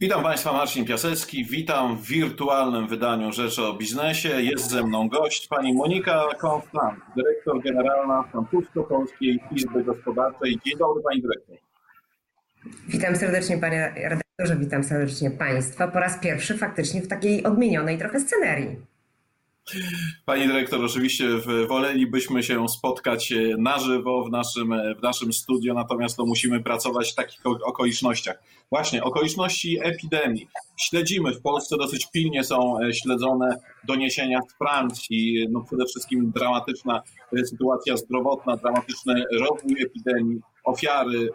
Witam Państwa, Marcin Piasecki. Witam w wirtualnym wydaniu Rzeczy o Biznesie. Jest ze mną gość, pani Monika Konstant, dyrektor generalna Francusko-Polskiej Izby Gospodarczej. Dzień dobry, pani dyrektor. Witam serdecznie, panie redaktorze, witam serdecznie państwa. Po raz pierwszy faktycznie w takiej odmienionej trochę scenerii. Pani dyrektor, oczywiście wolelibyśmy się spotkać e, na żywo w naszym, e, w naszym studio, natomiast no, musimy pracować w takich okolicznościach. Właśnie, okoliczności epidemii. Śledzimy w Polsce, dosyć pilnie są e, śledzone doniesienia z Francji, no przede wszystkim dramatyczna sytuacja zdrowotna, dramatyczny rozwój epidemii, ofiary,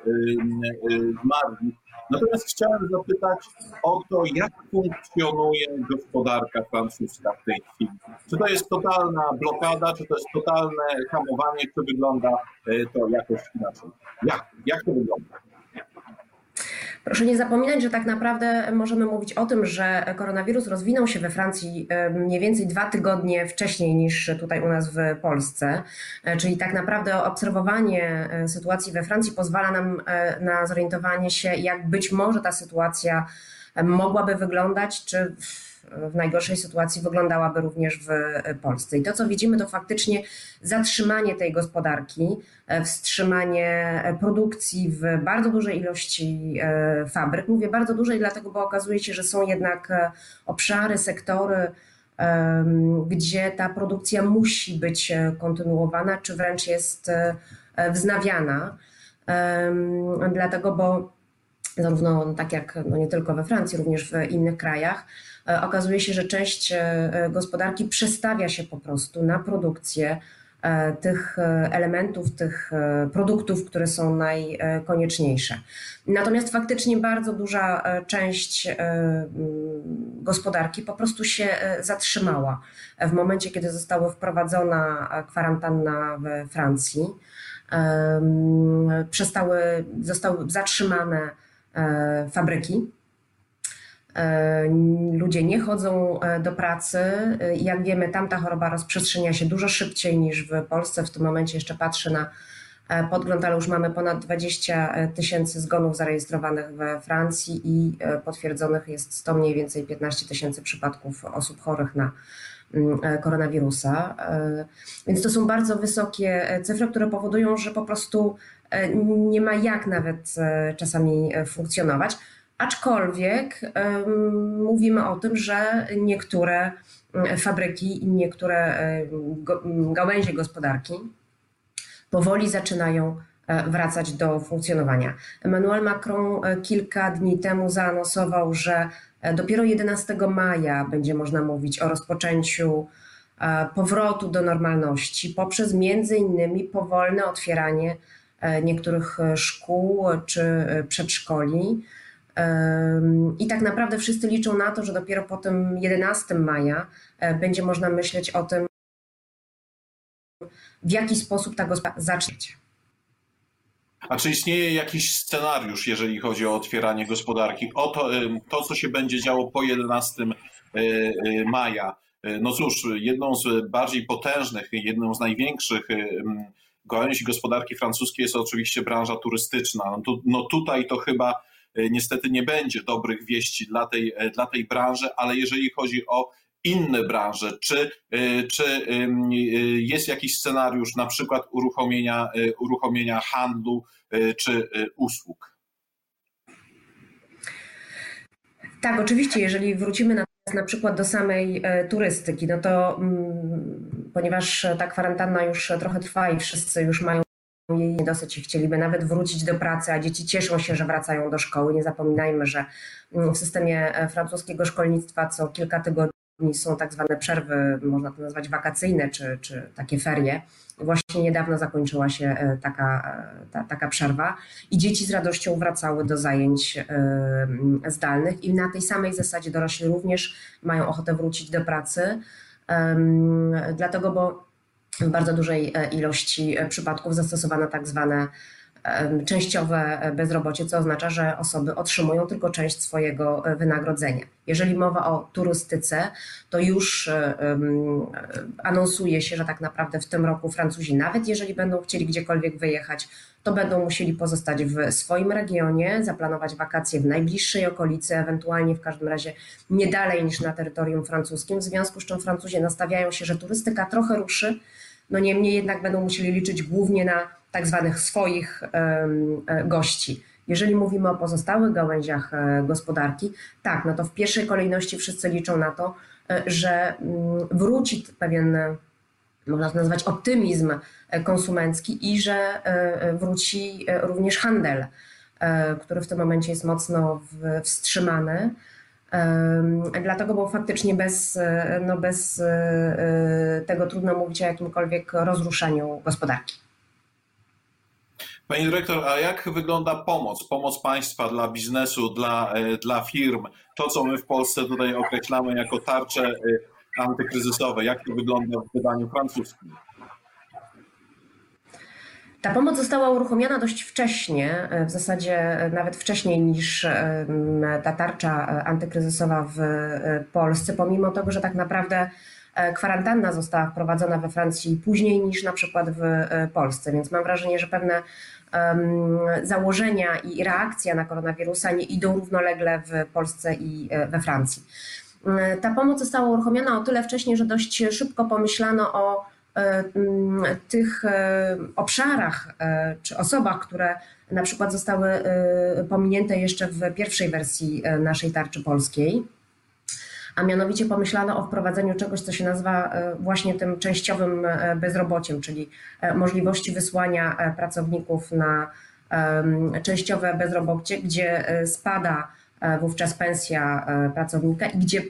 zmarłych. Natomiast chciałem zapytać o to, jak funkcjonuje gospodarka francuska w tej chwili. Czy to jest totalna blokada, czy to jest totalne hamowanie, czy wygląda e, to jakoś inaczej? Jak, jak to wygląda? Proszę nie zapominać, że tak naprawdę możemy mówić o tym, że koronawirus rozwinął się we Francji mniej więcej dwa tygodnie wcześniej niż tutaj u nas w Polsce. E, czyli tak naprawdę obserwowanie e, sytuacji we Francji pozwala nam e, na zorientowanie się, jak być może ta sytuacja mogłaby wyglądać, czy w najgorszej sytuacji wyglądałaby również w Polsce. I to, co widzimy, to faktycznie zatrzymanie tej gospodarki, e, wstrzymanie produkcji w bardzo dużej ilości e, fabryk. Mówię bardzo dużej, dlatego, bo okazuje się, że są jednak e, obszary, sektory, gdzie ta produkcja musi być kontynuowana, czy wręcz jest wznawiana. Dlatego, bo zarówno tak jak no nie tylko we Francji, również w innych krajach, e, okazuje się, że część e, gospodarki przestawia się po prostu na produkcję e, tych elementów, tych produktów, które są najkonieczniejsze. Natomiast faktycznie bardzo duża część gospodarki po prostu się zatrzymała w momencie, kiedy została wprowadzona kwarantanna we Francji. Przestały, zostały zatrzymane E, fabryki. E, ludzie nie chodzą e, do pracy. Jak wiemy, tamta choroba rozprzestrzenia się dużo szybciej niż w Polsce. W tym momencie jeszcze patrzę na podgląd, ale już mamy ponad 20 tysięcy zgonów zarejestrowanych we Francji i potwierdzonych jest 100 mniej więcej 15 tysięcy przypadków osób chorych na mm, koronawirusa. Więc to są bardzo wysokie cyfry, które powodują, że po prostu E, nie ma jak nawet e, czasami e, funkcjonować. Aczkolwiek mówimy o tym, że niektóre fabryki i niektóre gałęzie gospodarki powoli zaczynają wracać do funkcjonowania. Emmanuel Macron kilka dni temu zaanonsował, że dopiero 11 maja będzie można mówić o rozpoczęciu powrotu do normalności poprzez między innymi powolne otwieranie E, niektórych e, szkół czy e, przedszkoli. I tak naprawdę wszyscy liczą na to, że dopiero po tym 11 maja będzie można myśleć o tym, w jaki sposób ta gospodarka zacznie. A czy istnieje jakiś scenariusz, jeżeli chodzi o otwieranie gospodarki? O to, to co się będzie działo po 11 maja. No cóż, jedną z bardziej potężnych, jedną z największych gałęzi gospodarki francuskiej jest oczywiście branża turystyczna. No, tu, no tutaj to chyba niestety nie będzie dobrych wieści dla tej, dla tej branży, ale jeżeli chodzi o inne branże, czy, e, czy jest jakiś scenariusz na przykład uruchomienia, uruchomienia handlu czy usług? Tak, oczywiście, jeżeli wrócimy na na przykład do samej e, turystyki, no to mm, ponieważ ta kwarantanna już trochę trwa i wszyscy już mają jej dosyć i chcieliby nawet wrócić do pracy, a dzieci cieszą się, że wracają do szkoły. Nie zapominajmy, że mm, w systemie e, francuskiego szkolnictwa co kilka tygodni są tak zwane przerwy, można to nazwać wakacyjne, czy, czy takie ferie. Właśnie niedawno zakończyła się e, taka, e, ta, taka przerwa i dzieci z radością wracały do zajęć e, zdalnych i na tej samej zasadzie dorośli również mają ochotę wrócić do pracy, dlatego, bo w bardzo dużej ilości przypadków zastosowano tak zwane częściowe bezrobocie, co oznacza, że osoby otrzymują tylko część swojego wynagrodzenia. Jeżeli mowa o turystyce, to już anonsuje się, że tak naprawdę w tym roku Francuzi, nawet jeżeli będą chcieli gdziekolwiek wyjechać, to będą musieli pozostać w swoim regionie, zaplanować wakacje w najbliższej okolicy, ewentualnie w każdym razie nie dalej niż na terytorium francuskim, w związku z czym Francuzi nastawiają się, że turystyka trochę ruszy, no niemniej jednak będą musieli liczyć głównie na tak zwanych swoich e, gości. Jeżeli mówimy o pozostałych gałęziach e, gospodarki, tak, no to w pierwszej kolejności wszyscy liczą na to, e, że mm, wróci pewien, można to nazwać optymizm konsumencki i że wróci również handel, który w tym momencie jest mocno wstrzymany. Dlatego, bo faktycznie bez, no bez tego trudno mówić o jakimkolwiek rozruszeniu gospodarki. Pani dyrektor, a jak wygląda pomoc? Pomoc państwa dla biznesu, dla, e, dla firm? To, co my w Polsce tutaj określamy jako tarcze e, antykryzysowe, jak to wygląda w wydaniu francuskim? Ta pomoc została uruchomiona dość wcześnie, e, w zasadzie nawet wcześniej niż ta tarcza antykryzysowa w Polsce, pomimo tego, że tak naprawdę kwarantanna została wprowadzona we Francji później niż na przykład w Polsce, więc mam wrażenie, że pewne założenia i reakcja na koronawirusa nie idą równolegle w Polsce i e, we Francji. E, ta pomoc została uruchomiona o tyle wcześniej, że dość szybko pomyślano o e, tych obszarach czy osobach, które na przykład zostały pominięte jeszcze w pierwszej wersji naszej tarczy polskiej. A mianowicie pomyślano o wprowadzeniu czegoś, co się nazywa e, właśnie tym częściowym e, bezrobociem, czyli e, możliwości wysłania pracowników na częściowe bezrobocie, gdzie spada wówczas pensja pracownika i gdzie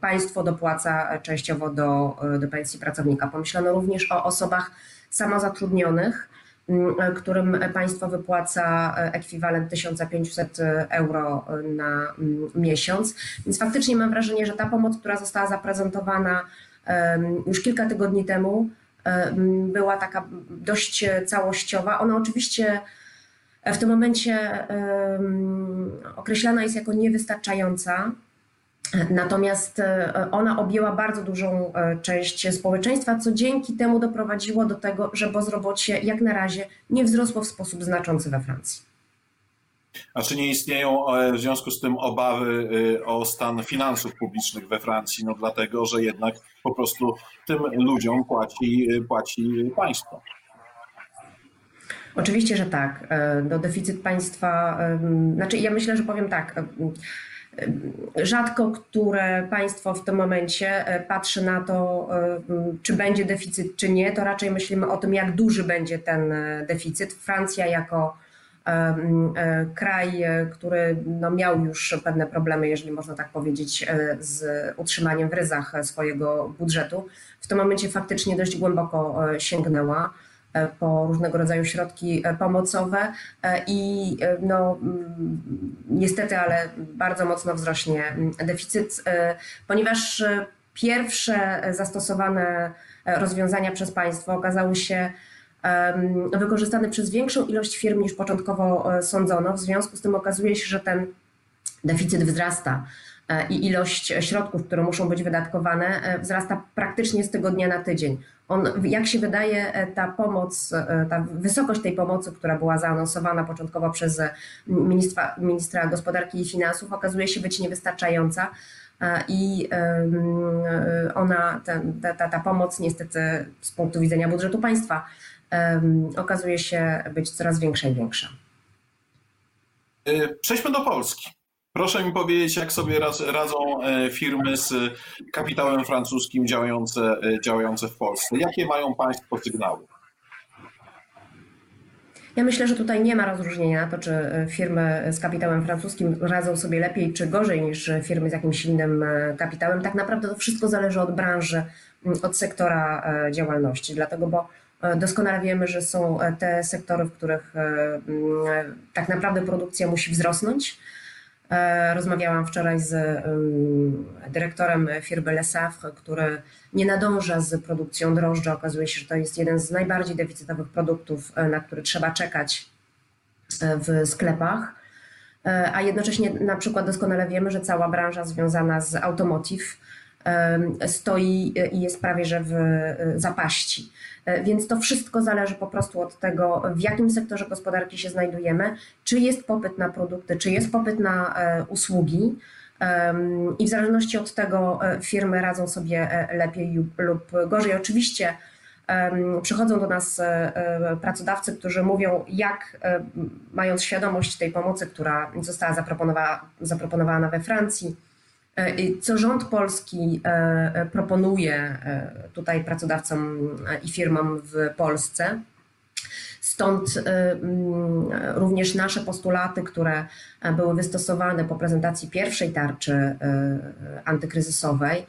państwo dopłaca częściowo do, do pensji pracownika. Pomyślano również o osobach samozatrudnionych, którym państwo wypłaca e, ekwiwalent 1500 euro na miesiąc. Więc faktycznie mam wrażenie, że ta pomoc, która została zaprezentowana już kilka tygodni temu, była taka dość całościowa. Ona oczywiście w tym momencie określana jest jako niewystarczająca. Natomiast e, ona objęła bardzo dużą e, część społeczeństwa, co dzięki temu doprowadziło do tego, że bezrobocie jak na razie nie wzrosło w sposób znaczący we Francji. A czy nie istnieją e, w związku z tym obawy o stan finansów publicznych we Francji? No dlatego, że jednak po prostu tym ludziom płaci, płaci państwo. Oczywiście, że tak. Do deficyt państwa, znaczy ja myślę, że powiem tak Rzadko które państwo w tym momencie e, patrzy na to, e, czy będzie deficyt, czy nie, to raczej myślimy o tym, jak duży będzie ten e, deficyt. Francja jako kraj, który no miał już pewne problemy, jeżeli można tak powiedzieć, z utrzymaniem w ryzach swojego budżetu, w tym momencie faktycznie dość głęboko sięgnęła. E, po różnego rodzaju środki e, pomocowe e, i no, mm, niestety, ale bardzo mocno wzrośnie mm, deficyt, ponieważ pierwsze zastosowane rozwiązania przez państwo okazały się wykorzystane przez większą ilość firm niż początkowo sądzono. W związku z tym okazuje się, że ten deficyt wzrasta i ilość środków, które muszą być wydatkowane, wzrasta praktycznie z tygodnia na tydzień on, jak się wydaje, e, ta pomoc, e, ta wysokość tej pomocy, która była zaanonsowana początkowo przez ministra, ministra gospodarki i finansów, okazuje się być niewystarczająca. E, I ona, ta, ta, ta pomoc, niestety, z punktu widzenia budżetu państwa, okazuje się być coraz większa i większa. Przejdźmy do Polski. Proszę mi powiedzieć, jak sobie radzą e, firmy z kapitałem francuskim działające, e, działające w Polsce? Jakie mają Państwo sygnały? Ja myślę, że tutaj nie ma rozróżnienia na to, czy e, firmy z kapitałem francuskim radzą sobie lepiej czy gorzej niż firmy z jakimś innym kapitałem. Tak naprawdę to wszystko zależy od branży, od sektora działalności. Dlatego, bo doskonale wiemy, że są te sektory, w których tak naprawdę produkcja musi wzrosnąć Rozmawiałam wczoraj z dyrektorem firmy Le Safre, który nie nadąża z produkcją drożdży. Okazuje się, że to jest jeden z najbardziej deficytowych produktów, na który trzeba czekać w sklepach. A jednocześnie na przykład doskonale wiemy, że cała branża związana z automotive stoi i jest prawie że w zapaści. E, więc to wszystko zależy po prostu od tego, w jakim sektorze gospodarki się znajdujemy, czy jest popyt na produkty, czy jest popyt na e, usługi. I w zależności od tego e, firmy radzą sobie lepiej lub gorzej. Oczywiście przychodzą do nas pracodawcy, którzy mówią, jak mając świadomość tej pomocy, która została zaproponowana, zaproponowana we Francji, E, co rząd polski e, e, proponuje tutaj pracodawcom i firmom w Polsce. Stąd mm, również nasze postulaty, które były wystosowane po prezentacji pierwszej tarczy antykryzysowej,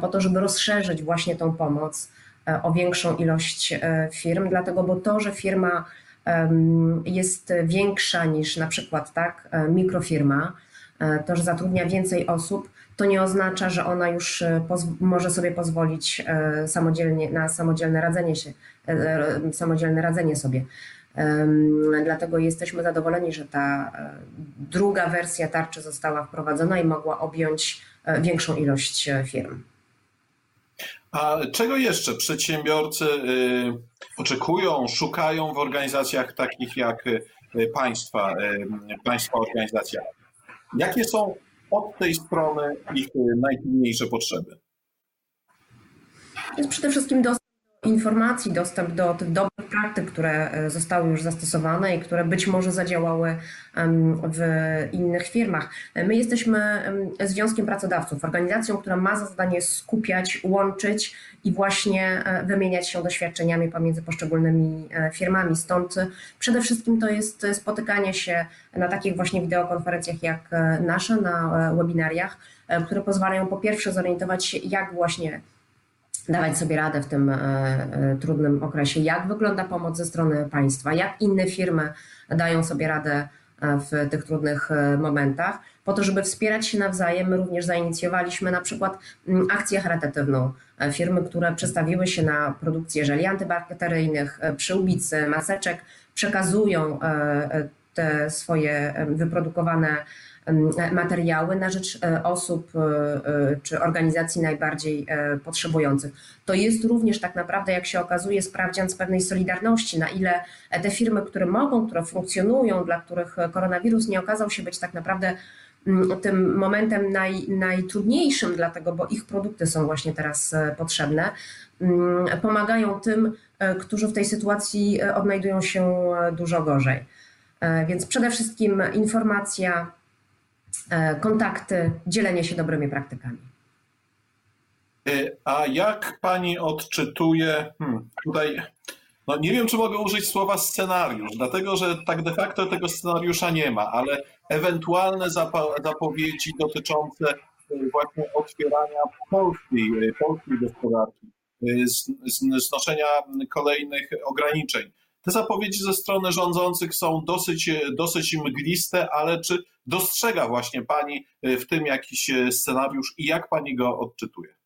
po to, żeby rozszerzyć właśnie tą pomoc o większą ilość firm, dlatego, bo to, że firma jest większa niż na przykład tak, mikrofirma, to, że zatrudnia więcej osób, to nie oznacza, że ona już e, może sobie pozwolić e, samodzielnie na samodzielne radzenie się, e, samodzielne radzenie sobie. Dlatego jesteśmy zadowoleni, że ta druga wersja tarczy została wprowadzona i mogła objąć większą ilość firm. A czego jeszcze przedsiębiorcy oczekują, szukają w organizacjach takich jak państwa, państwa organizacja? Jakie są od tej strony ich y, najpilniejsze potrzeby? Jest przede wszystkim informacji, dostęp do tych dobrych praktyk, które e, zostały już zastosowane i które być może zadziałały w innych firmach. My jesteśmy Związkiem Pracodawców, organizacją, która ma za zadanie skupiać, łączyć i właśnie e, wymieniać się doświadczeniami pomiędzy poszczególnymi e, firmami. Stąd przede wszystkim to jest spotykanie się na takich właśnie wideokonferencjach jak nasza, na webinariach, które pozwalają po pierwsze zorientować się, jak właśnie dawać sobie radę w tym e, e, trudnym okresie, jak wygląda pomoc ze strony państwa, jak inne firmy dają sobie radę e, w tych trudnych momentach. Po to, żeby wspierać się nawzajem, my również zainicjowaliśmy na przykład mm, akcję charytatywną. Firmy, które przestawiły się na produkcję żeli antybakteryjnych, przyłbicy, maseczek, przekazują te swoje wyprodukowane materiały na rzecz e, osób e, e, czy organizacji najbardziej potrzebujących. To jest również tak naprawdę, jak się okazuje, sprawdzian z pewnej solidarności, na ile te firmy, które mogą, które funkcjonują, dla których koronawirus nie okazał się być tak naprawdę tym momentem naj, najtrudniejszym, dlatego, bo ich produkty są właśnie teraz potrzebne, pomagają tym, którzy w tej sytuacji odnajdują się dużo gorzej. Więc przede wszystkim informacja, kontakty, dzielenie się dobrymi praktykami. E, a jak pani odczytuje, hmm, tutaj, no nie wiem, czy mogę użyć słowa scenariusz, dlatego że tak de facto tego scenariusza nie ma, ale ewentualne zapowiedzi dotyczące e, właśnie otwierania polskiej, polskiej gospodarki, znoszenia kolejnych ograniczeń. Te zapowiedzi ze strony rządzących są dosyć, dosyć mgliste, ale czy dostrzega właśnie Pani w tym jakiś scenariusz i jak Pani go odczytuje?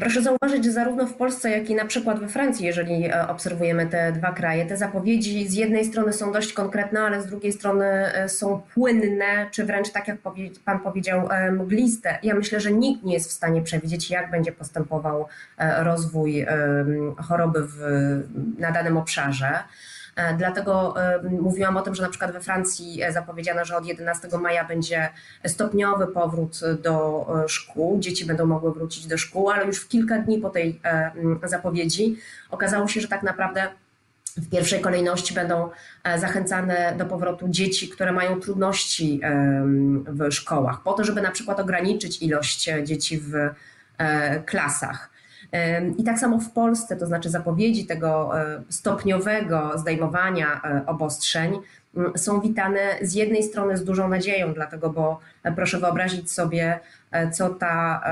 Proszę zauważyć, że zarówno w Polsce, jak i na przykład we Francji, jeżeli e, obserwujemy te dwa kraje, te zapowiedzi z jednej strony są dość konkretne, ale z drugiej strony e, są płynne, czy wręcz tak jak Pan powiedział, e, mgliste. Ja myślę, że nikt nie jest w stanie przewidzieć, jak będzie postępował rozwój choroby w, na danym obszarze. E, dlatego e, mówiłam o tym, że na przykład we Francji e, zapowiedziano, że od 11 maja będzie stopniowy powrót do szkół. Dzieci będą mogły wrócić do szkół, ale już w kilka dni po tej zapowiedzi okazało się, że tak naprawdę w pierwszej kolejności będą zachęcane do powrotu dzieci, które mają trudności w szkołach, po to, żeby na przykład ograniczyć ilość dzieci w klasach. I tak samo w Polsce, to znaczy zapowiedzi tego e, stopniowego zdejmowania e, obostrzeń są witane z jednej strony z dużą nadzieją, dlatego, bo e, proszę wyobrazić sobie, co ta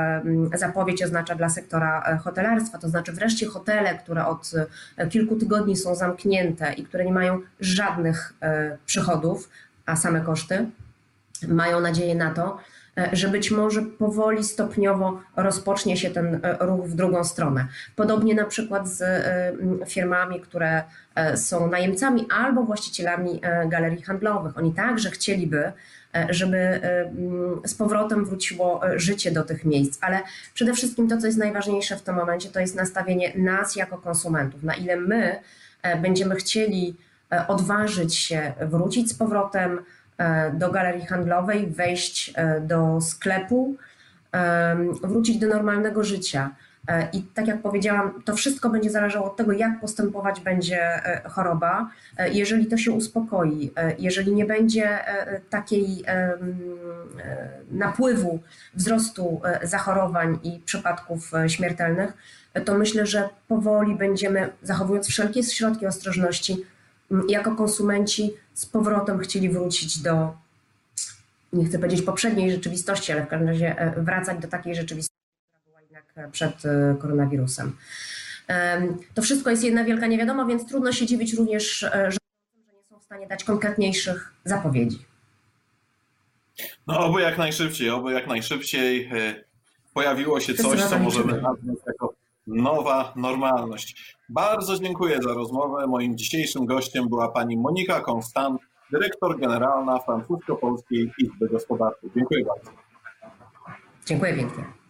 zapowiedź oznacza dla sektora hotelarstwa. To znaczy, wreszcie hotele, które od kilku tygodni są zamknięte i które nie mają żadnych przychodów, a same koszty, mają nadzieję na to, że być może powoli, stopniowo rozpocznie się ten ruch w drugą stronę. Podobnie na przykład z firmami, które są najemcami albo właścicielami galerii handlowych. Oni także chcieliby E, żeby e, z powrotem wróciło e, życie do tych miejsc. Ale przede wszystkim to, co jest najważniejsze w tym momencie, to jest nastawienie nas jako konsumentów. Na ile my będziemy chcieli odważyć się wrócić z powrotem do galerii handlowej, wejść do sklepu, wrócić do normalnego życia. E, I tak jak powiedziałam, to wszystko będzie zależało od tego, jak postępować będzie e, choroba. E, jeżeli to się uspokoi, jeżeli nie będzie takiej napływu wzrostu zachorowań i przypadków śmiertelnych, to myślę, że powoli będziemy, zachowując wszelkie środki ostrożności, jako konsumenci z powrotem chcieli wrócić do, nie chcę powiedzieć poprzedniej rzeczywistości, ale w każdym razie wracać do takiej rzeczywistości przed e, koronawirusem. To wszystko jest jedna wielka niewiadoma, więc trudno się dziwić również e, że nie są w stanie dać konkretniejszych zapowiedzi. No oby jak najszybciej, oby jak najszybciej e, pojawiło się coś, co możemy nazwać jako nowa normalność. Bardzo dziękuję za rozmowę. Moim dzisiejszym gościem była pani Monika Konstant, dyrektor generalna Francusko-Polskiej Izby Gospodarczej. Dziękuję bardzo. Dziękuję pięknie.